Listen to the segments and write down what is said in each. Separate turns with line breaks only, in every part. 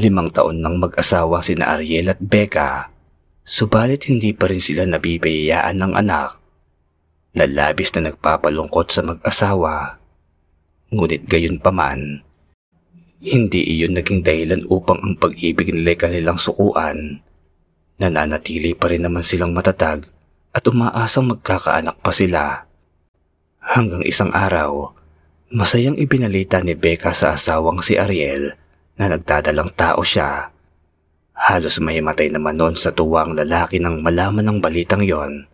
Limang taon nang mag-asawa sina Ariel at Becca, subalit hindi pa rin sila nabibiyayaan ng anak na labis na nagpapalungkot sa mag-asawa. Ngunit gayon pa man, hindi iyon naging dahilan upang ang pag-ibig nila kanilang sukuan. Nananatili pa rin naman silang matatag at umaasang magkakaanak pa sila. Hanggang isang araw, masayang ibinalita ni Becca sa asawang si Ariel na nagdadalang tao siya. Halos may matay naman noon sa tuwang lalaki nang malaman ng balitang yon.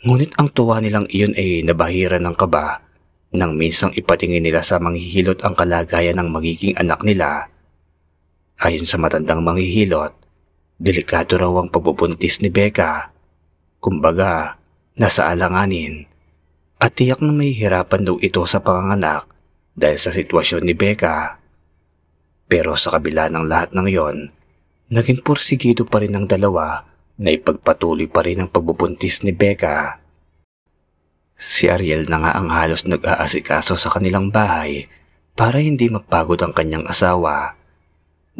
Ngunit ang tuwa nilang iyon ay nabahira ng kaba nang minsang ipatingin nila sa manghihilot ang kalagayan ng magiging anak nila. Ayon sa matandang manghihilot, delikado raw ang pagbubuntis ni Becca. Kumbaga, nasa alanganin. At tiyak na may hirapan daw ito sa panganganak dahil sa sitwasyon ni Becca. Pero sa kabila ng lahat ng yon, naging porsigido pa rin ng dalawa na ipagpatuloy pa rin ang pagbubuntis ni Becca. Si Ariel na nga ang halos nag-aasikaso sa kanilang bahay para hindi mapagod ang kanyang asawa.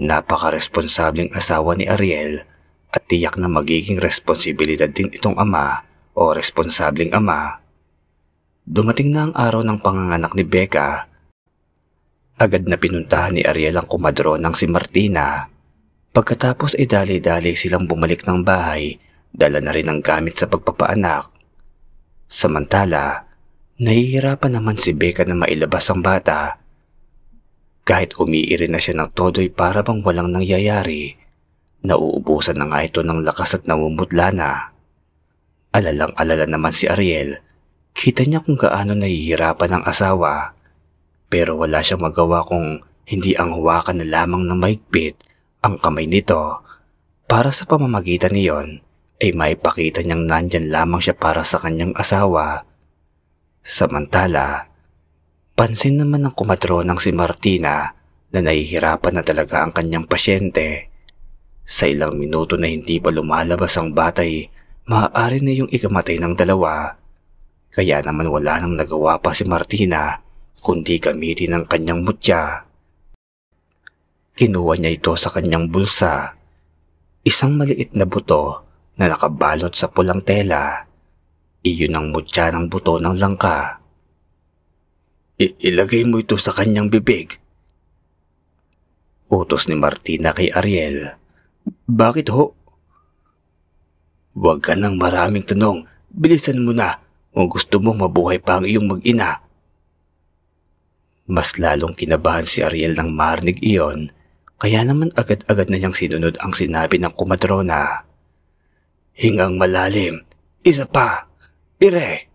Napaka-responsabling asawa ni Ariel at tiyak na magiging responsibilidad din itong ama o responsabling ama. Dumating na ang araw ng panganganak ni Becca Agad na pinuntahan ni Ariel ang kumadro ng si Martina. Pagkatapos ay dali-dali silang bumalik ng bahay, dala na rin ang gamit sa pagpapaanak. Samantala, nahihirapan naman si Becca na mailabas ang bata. Kahit umiiri na siya ng todo'y para bang walang nangyayari, nauubusan na nga ito ng lakas at namumutla na. Alalang-alala naman si Ariel, kita niya kung gaano nahihirapan ang asawa pero wala siyang magawa kung hindi ang huwakan na lamang ng maigpit ang kamay nito para sa pamamagitan niyon ay maipakita niyang nandyan lamang siya para sa kanyang asawa. Samantala, pansin naman ng kumadronang si Martina na nahihirapan na talaga ang kanyang pasyente. Sa ilang minuto na hindi pa lumalabas ang batay, maaari na yung ikamatay ng dalawa. Kaya naman wala nang nagawa pa si Martina kundi gamitin ang kanyang mutya. Kinuha niya ito sa kanyang bulsa. Isang maliit na buto na nakabalot sa pulang tela. Iyon ang mutya ng buto ng langka. Ilagay mo ito sa kanyang bibig. Utos ni Martina kay Ariel. Bakit ho? Huwag ka ng maraming tanong. Bilisan mo na kung gusto mo mabuhay pa ang iyong mag-ina. Mas lalong kinabahan si Ariel nang marinig iyon, kaya naman agad-agad na niyang sinunod ang sinabi ng kumadrona. Hingang malalim, isa pa, ire!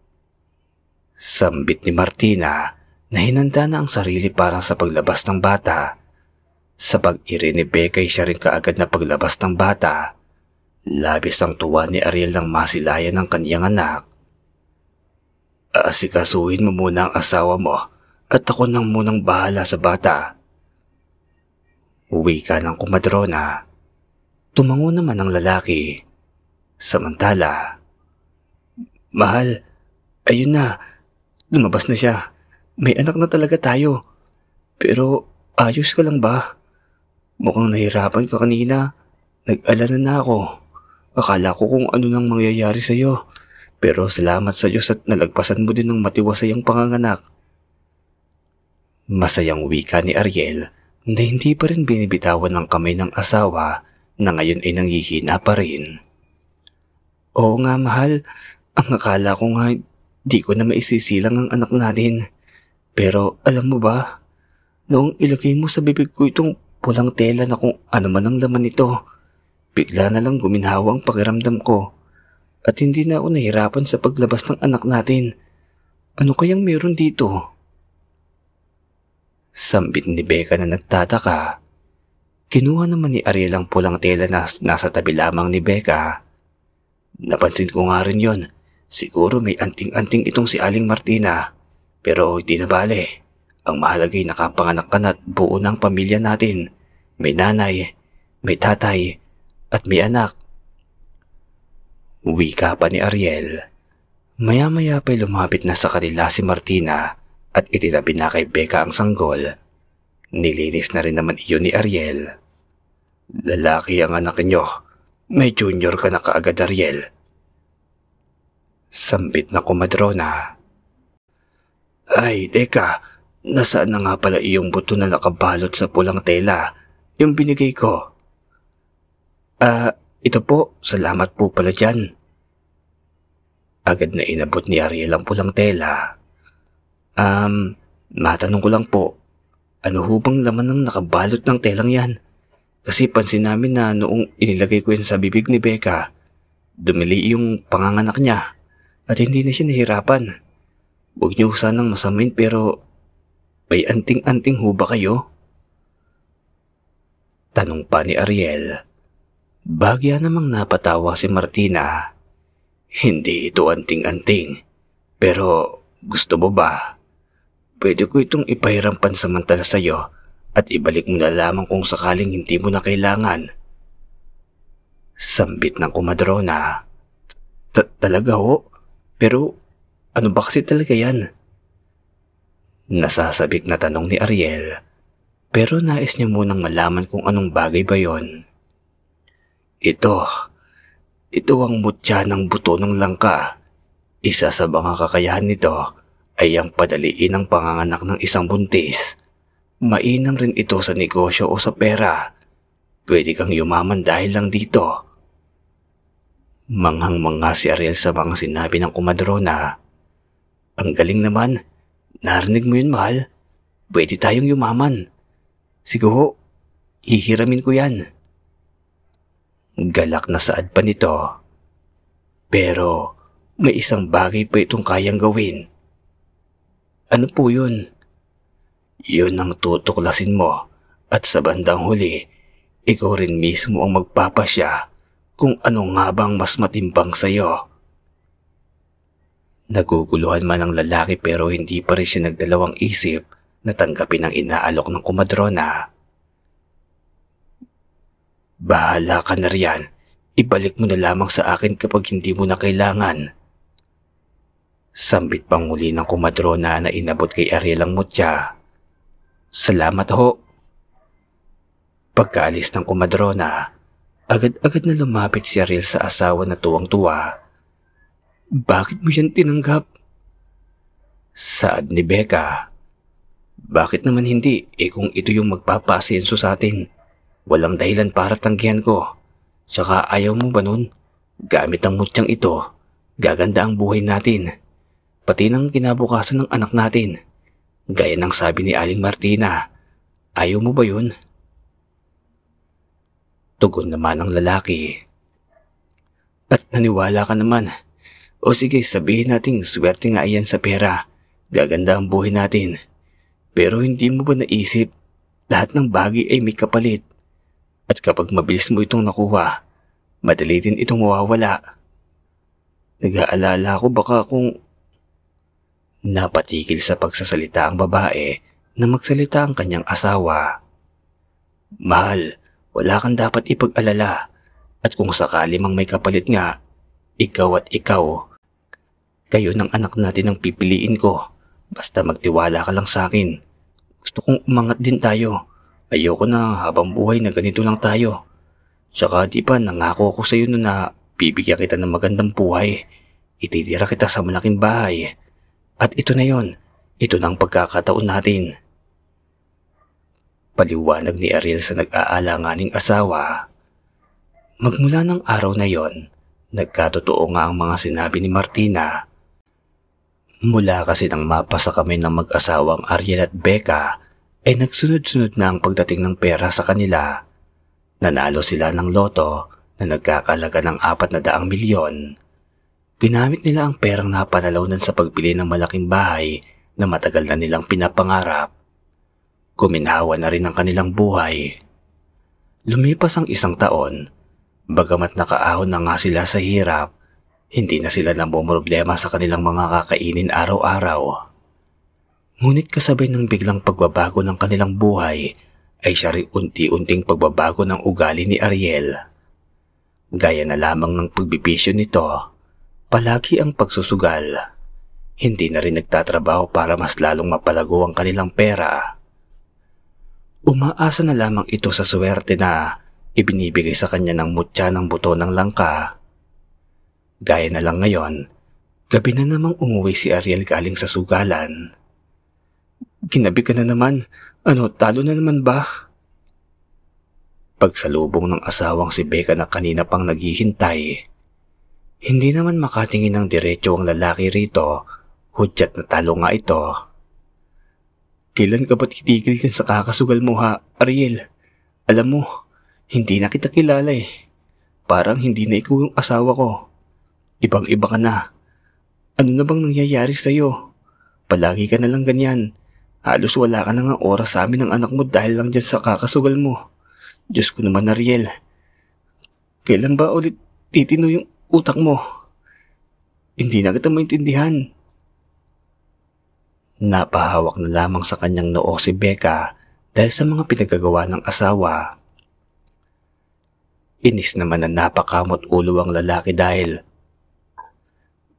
Sambit ni Martina na hinanda na ang sarili para sa paglabas ng bata. Sa pag-iri ni Becca siya rin kaagad na paglabas ng bata. Labis ang tuwa ni Ariel nang masilayan ng kanyang anak. Asikasuhin mo muna ang asawa mo at ako nang munang bahala sa bata. Uwi ka ng kumadrona. Tumango naman ang lalaki. Samantala, Mahal, ayun na. Lumabas na siya. May anak na talaga tayo. Pero ayos ka lang ba? Mukhang nahirapan ka kanina. Nag-alala na ako. Akala ko kung ano nang mangyayari sa'yo. Pero salamat sa Diyos at nalagpasan mo din ng matiwasay ang panganganak. Masayang wika ni Ariel na hindi pa rin binibitawan ng kamay ng asawa na ngayon ay nangihina pa rin. Oo nga mahal, ang akala ko nga di ko na maisisilang ang anak natin. Pero alam mo ba, noong ilagay mo sa bibig ko itong pulang tela na kung ano man ang laman nito, bigla na lang guminhawa ang pakiramdam ko at hindi na ako nahirapan sa paglabas ng anak natin. Ano kayang meron dito? Sambit ni Becca na nagtataka. Kinuha naman ni Ariel ang pulang tela na nasa tabi lamang ni Becca. Napansin ko nga rin yon. Siguro may anting-anting itong si Aling Martina. Pero hindi na bale. Ang mahalagay nakapanganak ka na at buo ng pamilya natin. May nanay, may tatay, at may anak. Wika pa ni Ariel. Maya-maya pa'y lumapit na sa kanila si Martina at itinabi na kay Becca ang sanggol. Nilinis na rin naman iyon ni Ariel. Lalaki ang anak nyo. May junior ka na kaagad, Ariel. Sambit na kumadrona. Ay, teka. Nasaan na nga pala iyong buto na nakabalot sa pulang tela? Yung binigay ko. Ah, ito po. Salamat po pala dyan. Agad na inabot ni Ariel ang pulang tela. Um, matanong ko lang po. Ano hubang laman ng nakabalot ng telang yan? Kasi pansin namin na noong inilagay ko yan sa bibig ni Becca, dumili yung panganganak niya at hindi na siya nahirapan. Huwag niyo sanang masamain pero may anting-anting ho ba kayo? Tanong pa ni Ariel. Bagya namang napatawa si Martina. Hindi ito anting-anting. Pero gusto mo ba? Pwede ko itong ipahiram pansamantala sa iyo at ibalik mo na lamang kung sakaling hindi mo na kailangan. Sambit ng kumadrona. Talaga ho? Pero ano ba kasi talaga yan? Nasasabik na tanong ni Ariel pero nais niya munang malaman kung anong bagay ba yon. Ito, ito ang mutya ng buto ng langka. Isa sa mga kakayahan nito ay ang padaliin ang panganganak ng isang buntis Mainam rin ito sa negosyo o sa pera. Pwede kang yumaman dahil lang dito. Manghang-mangha si Ariel sa mga sinabi ng kumadrona. Ang galing naman. Narinig mo yun, mahal. Pwede tayong yumaman. Siguro, hihiramin ko yan. Galak na saad pa nito. Pero, may isang bagay pa itong kayang gawin. Ano po yun? Yun ang tutuklasin mo at sa bandang huli, ikaw rin mismo ang magpapasya kung ano nga bang mas matimbang sa'yo. Naguguluhan man ang lalaki pero hindi pa rin siya nagdalawang isip na tanggapin ang inaalok ng kumadrona. Bahala ka na riyan. Ibalik mo na lamang sa akin kapag hindi mo na kailangan. Sambit pang muli ng kumadrona na inabot kay Ariel ang mutya. Salamat ho. Pagkaalis ng kumadrona, agad-agad na lumapit si Ariel sa asawa na tuwang-tuwa. Bakit mo yan tinanggap? Saad ni Becca. Bakit naman hindi? Eh kung ito yung magpapasenso sa atin. Walang dahilan para tanggihan ko. Tsaka ayaw mo ba nun? Gamit ang mutyang ito, gaganda ang buhay natin. Pati ng kinabukasan ng anak natin. Gaya ng sabi ni Aling Martina, ayaw mo ba yun? Tugon naman ng lalaki. At naniwala ka naman. O sige, sabihin nating swerte nga iyan sa pera. Gaganda ang buhay natin. Pero hindi mo ba naisip, lahat ng bagay ay may kapalit. At kapag mabilis mo itong nakuha, madali din itong mawawala. Nag-aalala ko baka kung Napatigil sa pagsasalita ang babae na magsalita ang kanyang asawa. Mahal, wala kang dapat ipag-alala at kung sakali mang may kapalit nga, ikaw at ikaw. Kayo ng anak natin ang pipiliin ko. Basta magtiwala ka lang sa akin. Gusto kong umangat din tayo. Ayoko na habang buhay na ganito lang tayo. Tsaka di ba nangako ko sa iyo na bibigyan kita ng magandang buhay. Ititira kita sa malaking bahay at ito na yon. Ito na ang pagkakataon natin. Paliwanag ni Ariel sa nag-aalanganing asawa. Magmula ng araw na yon, nagkatotoo nga ang mga sinabi ni Martina. Mula kasi nang mapasa kami ng mag-asawang Ariel at Becca, ay nagsunod-sunod na ang pagdating ng pera sa kanila. Nanalo sila ng loto na nagkakalaga ng apat na daang milyon. Ginamit nila ang perang napanalaw sa pagbili ng malaking bahay na matagal na nilang pinapangarap. Kuminhawa na rin ang kanilang buhay. Lumipas ang isang taon, bagamat nakaahon na nga sila sa hirap, hindi na sila problema sa kanilang mga kakainin araw-araw. Ngunit kasabay ng biglang pagbabago ng kanilang buhay ay siya rin unti-unting pagbabago ng ugali ni Ariel. Gaya na lamang ng pagbibisyo nito, Palagi ang pagsusugal. Hindi na rin nagtatrabaho para mas lalong mapalago ang kanilang pera. Umaasa na lamang ito sa swerte na ibinibigay sa kanya ng mutya ng buto ng langka. Gaya na lang ngayon, gabi na namang umuwi si Ariel galing sa sugalan. Ginabi ka na naman. Ano, talo na naman ba? Pagsalubong ng asawang si Becca na kanina pang naghihintay, hindi naman makatingin ng diretso ang lalaki rito, hudyat na talo nga ito. Kailan ka ba titigil din sa kakasugal mo ha, Ariel? Alam mo, hindi na kita kilala eh. Parang hindi na ikaw yung asawa ko. Ibang-iba ka na. Ano na bang nangyayari sa'yo? Palagi ka na lang ganyan. Halos wala ka na nga oras sa amin ng anak mo dahil lang dyan sa kakasugal mo. Diyos ko naman, Ariel. Kailan ba ulit titino yung utak mo? Hindi na kita maintindihan. Napahawak na lamang sa kanyang noo si Becca dahil sa mga pinagagawa ng asawa. Inis naman na napakamot ulo ang lalaki dahil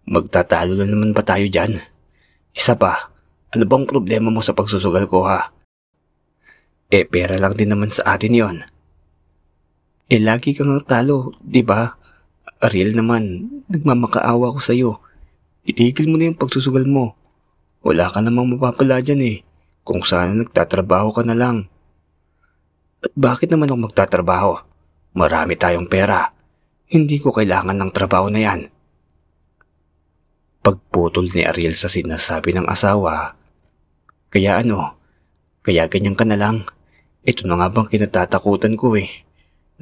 Magtatalo na naman ba tayo dyan? Isa pa, ano bang problema mo sa pagsusugal ko ha? Eh pera lang din naman sa atin yon. Eh lagi kang talo, di ba? Ariel naman, nagmamakaawa ko sa'yo. Itigil mo na yung pagsusugal mo. Wala ka namang mapapala dyan eh. Kung sana nagtatrabaho ka na lang. At bakit naman ako magtatrabaho? Marami tayong pera. Hindi ko kailangan ng trabaho na yan. Pagputol ni Ariel sa sinasabi ng asawa. Kaya ano? Kaya ganyan ka na lang. Ito na nga bang kinatatakutan ko eh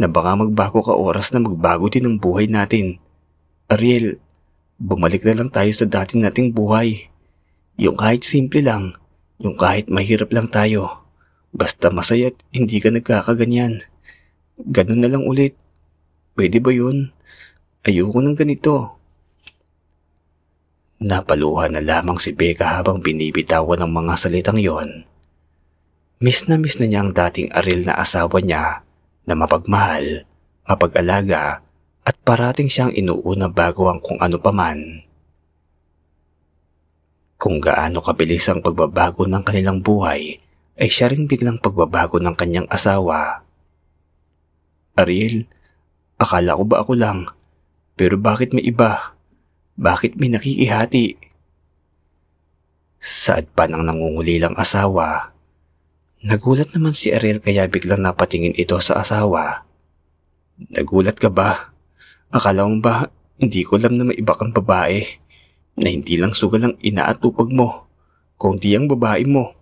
na baka magbago ka oras na magbago din ang buhay natin. Ariel, bumalik na lang tayo sa dati nating buhay. Yung kahit simple lang, yung kahit mahirap lang tayo. Basta masaya at hindi ka nagkakaganyan. Ganun na lang ulit. Pwede ba yun? Ayoko ng ganito. Napaluha na lamang si Becca habang binibitawan ng mga salitang yon. Miss na miss na niya ang dating Ariel na asawa niya na mapagmahal, mapag-alaga at parating siyang inuuna bago ang kung ano paman. Kung gaano kabilis ang pagbabago ng kanilang buhay, ay siya rin biglang pagbabago ng kanyang asawa. Ariel, akala ko ba ako lang? Pero bakit may iba? Bakit may nakikihati? Saad pa ng nangungulilang asawa, Nagulat naman si Ariel kaya biglang napatingin ito sa asawa. Nagulat ka ba? Akala mo ba hindi ko alam na may iba kang babae na hindi lang sugal ang inaatupag mo, kundi ang babae mo.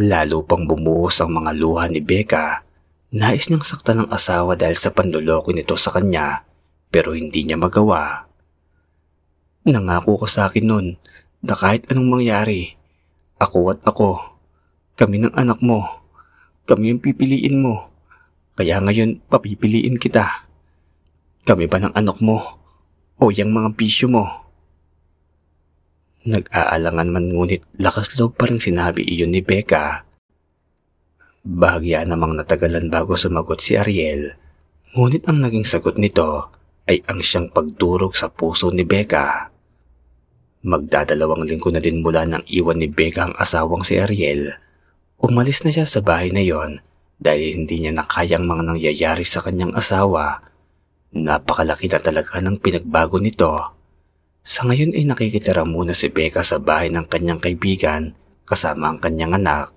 Lalo pang bumuhos ang mga luha ni Becca. Nais niyang saktan ng asawa dahil sa panluloko nito sa kanya pero hindi niya magawa. Nangako ka sa akin nun na kahit anong mangyari, ako at ako kami ng anak mo. Kami yung pipiliin mo. Kaya ngayon papipiliin kita. Kami ba ng anak mo? O yung mga bisyo mo? Nag-aalangan man ngunit lakas loob pa rin sinabi iyon ni Becca. Bahagya namang natagalan bago sumagot si Ariel. Ngunit ang naging sagot nito ay ang siyang pagdurog sa puso ni Becca. Magdadalawang linggo na din mula nang iwan ni Becca ang asawang si Ariel Umalis na siya sa bahay na yon dahil hindi niya nakayang mga nangyayari sa kanyang asawa. Napakalaki na talaga ng pinagbago nito. Sa ngayon ay nakikitira muna si Becca sa bahay ng kanyang kaibigan kasama ang kanyang anak.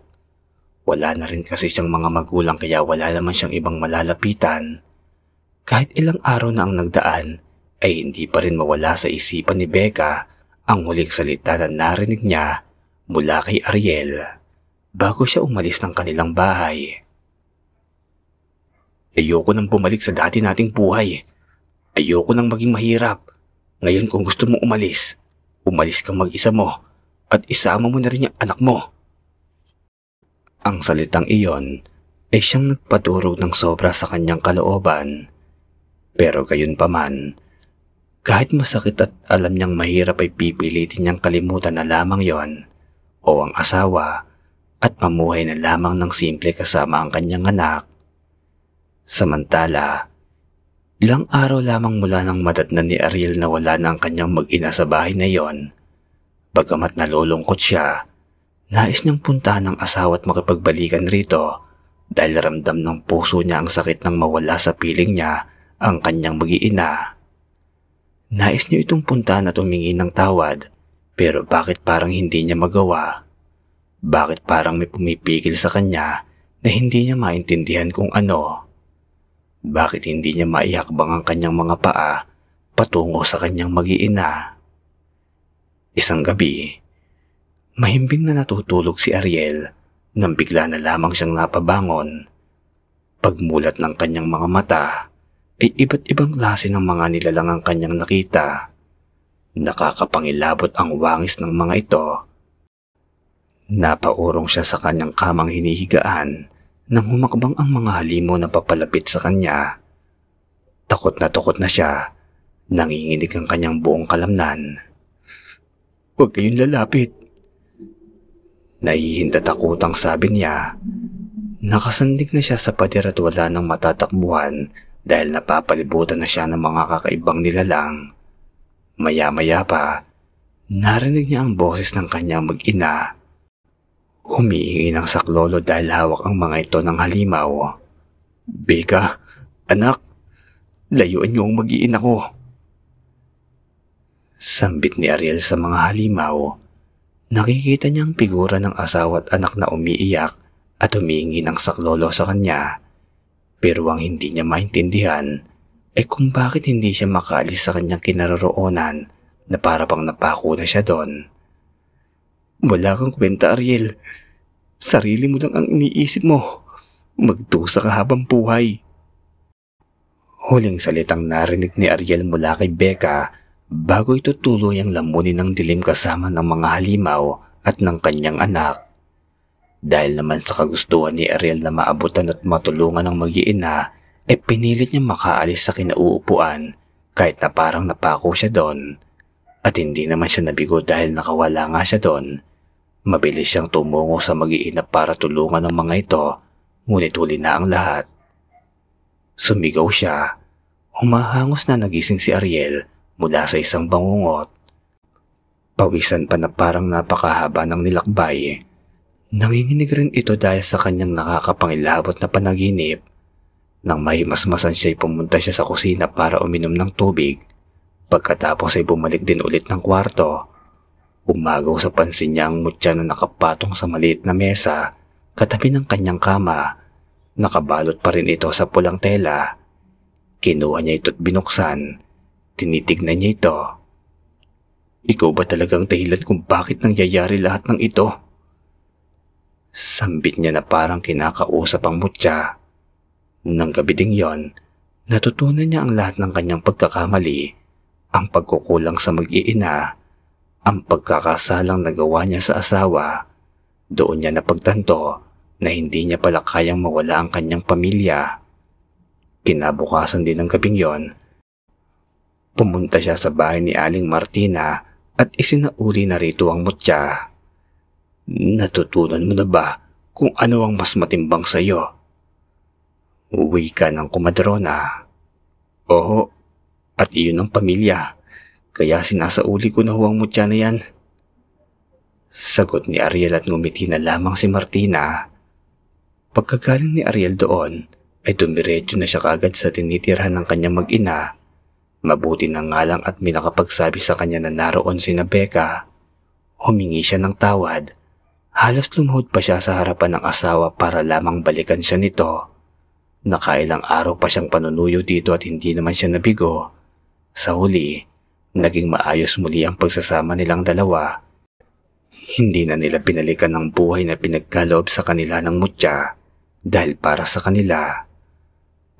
Wala na rin kasi siyang mga magulang kaya wala naman siyang ibang malalapitan. Kahit ilang araw na ang nagdaan, ay hindi pa rin mawala sa isipan ni Becca ang huling salita na narinig niya mula kay Ariel bago siya umalis ng kanilang bahay. Ayoko nang bumalik sa dati nating buhay. Ayoko nang maging mahirap. Ngayon kung gusto mong umalis, umalis kang mag-isa mo at isama mo na rin yung anak mo. Ang salitang iyon ay siyang nagpaturog ng sobra sa kanyang kalooban. Pero gayon pa man, kahit masakit at alam niyang mahirap ay pipilitin niyang kalimutan na lamang yon o ang asawa at mamuhay na lamang ng simple kasama ang kanyang anak. Samantala, ilang araw lamang mula nang madatnan ni Ariel na wala na ang kanyang mag-ina sa bahay na yon, bagamat nalulungkot siya, nais niyang puntahan ng asawa at makipagbalikan rito dahil ramdam ng puso niya ang sakit ng mawala sa piling niya ang kanyang magiina. Nais niya itong punta at humingi ng tawad pero bakit parang hindi niya magawa? Bakit parang may pumipigil sa kanya na hindi niya maintindihan kung ano? Bakit hindi niya maihakbang ang kanyang mga paa patungo sa kanyang magiina? Isang gabi, mahimbing na natutulog si Ariel nang bigla na lamang siyang napabangon. Pagmulat ng kanyang mga mata, ay iba't ibang klase ng mga nilalang ang kanyang nakita. Nakakapangilabot ang wangis ng mga ito. Napaurong siya sa kanyang kamang hinihigaan nang humakbang ang mga halimo na papalapit sa kanya. Takot na takot na siya, nanginginig ang kanyang buong kalamnan. Huwag kayong lalapit, Nahihintatakutang sabi niya. Nakasandig na siya sa pader at wala nang matatakbuhan dahil napapalibutan na siya ng mga kakaibang nilalang. Maya-maya pa, narinig niya ang boses ng kanyang mag-ina. Humiingi ng saklolo dahil hawak ang mga ito ng halimaw. Beka, anak, layuan niyo ang mag-iina ko. Sambit ni Ariel sa mga halimaw Nakikita niyang figura ng asawa at anak na umiiyak at humingi ng saklolo sa kanya. Pero ang hindi niya maintindihan ay kung bakit hindi siya makalis sa kanyang kinaroroonan na para pang napako na siya doon. Wala kang kwenta, Ariel. Sarili mo lang ang iniisip mo. Magdusa ka habang buhay. Huling salitang narinig ni Ariel mula kay Becca bago ito tuloy ang lamunin ng dilim kasama ng mga halimaw at ng kanyang anak. Dahil naman sa kagustuhan ni Ariel na maabutan at matulungan ng mag-iina, ay eh pinilit niya makaalis sa kinauupuan kahit na parang napako siya doon. At hindi naman siya nabigo dahil nakawala nga siya doon. Mabilis siyang tumungo sa mag-iina para tulungan ng mga ito, ngunit huli na ang lahat. Sumigaw siya. Humahangos na nagising si Ariel mula sa isang bangungot. Pawisan pa na parang napakahaba ng nilakbay. Nanginginig rin ito dahil sa kanyang nakakapangilabot na panaginip. Nang mahimasmasan siya'y pumunta siya sa kusina para uminom ng tubig. Pagkatapos ay bumalik din ulit ng kwarto. Umagaw sa pansin niya ang mutya na nakapatong sa maliit na mesa katabi ng kanyang kama. Nakabalot pa rin ito sa pulang tela. Kinuha niya ito't binuksan Tinitignan niya ito. Ikaw ba talagang dahilan kung bakit nangyayari lahat ng ito? Sambit niya na parang kinakausap ang mutya. Nang gabi ding yon, natutunan niya ang lahat ng kanyang pagkakamali, ang pagkukulang sa mag-iina, ang pagkakasalang nagawa niya sa asawa. Doon niya napagtanto na hindi niya pala kayang mawala ang kanyang pamilya. Kinabukasan din ng gabing yon, Pumunta siya sa bahay ni Aling Martina at isinauli na rito ang mutya. Natutunan mo na ba kung ano ang mas matimbang sa iyo? Uwi ka ng kumadrona. Oo, at iyon ang pamilya. Kaya sinasauli ko na huwang mutya na yan. Sagot ni Ariel at ngumiti na lamang si Martina. Pagkagaling ni Ariel doon, ay dumiretso na siya kagad sa tinitirhan ng kanyang mag-ina Mabuti na nga lang at may nakapagsabi sa kanya na naroon si Becca. Humingi siya ng tawad. Halos lumuhod pa siya sa harapan ng asawa para lamang balikan siya nito. Nakailang araw pa siyang panunuyo dito at hindi naman siya nabigo. Sa huli, naging maayos muli ang pagsasama nilang dalawa. Hindi na nila pinalikan ng buhay na pinagkaloob sa kanila ng mutya dahil para sa kanila,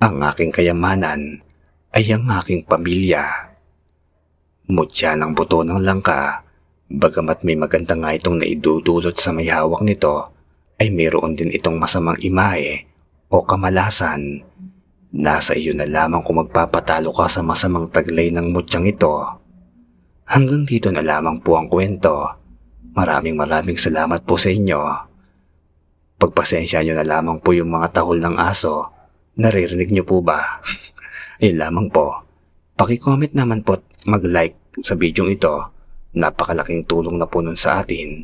ang aking kayamanan ay ang aking pamilya. Mutya ng buto ng langka, bagamat may maganda nga itong naidudulot sa may hawak nito, ay mayroon din itong masamang imahe o kamalasan. Nasa iyo na lamang kung magpapatalo ka sa masamang taglay ng mutyang ito. Hanggang dito na lamang po ang kwento. Maraming maraming salamat po sa inyo. Pagpasensya nyo na lamang po yung mga tahol ng aso. Naririnig nyo po ba? Yun lamang po. Pakicomment naman po at mag-like sa video ito. Napakalaking tulong na po nun sa atin.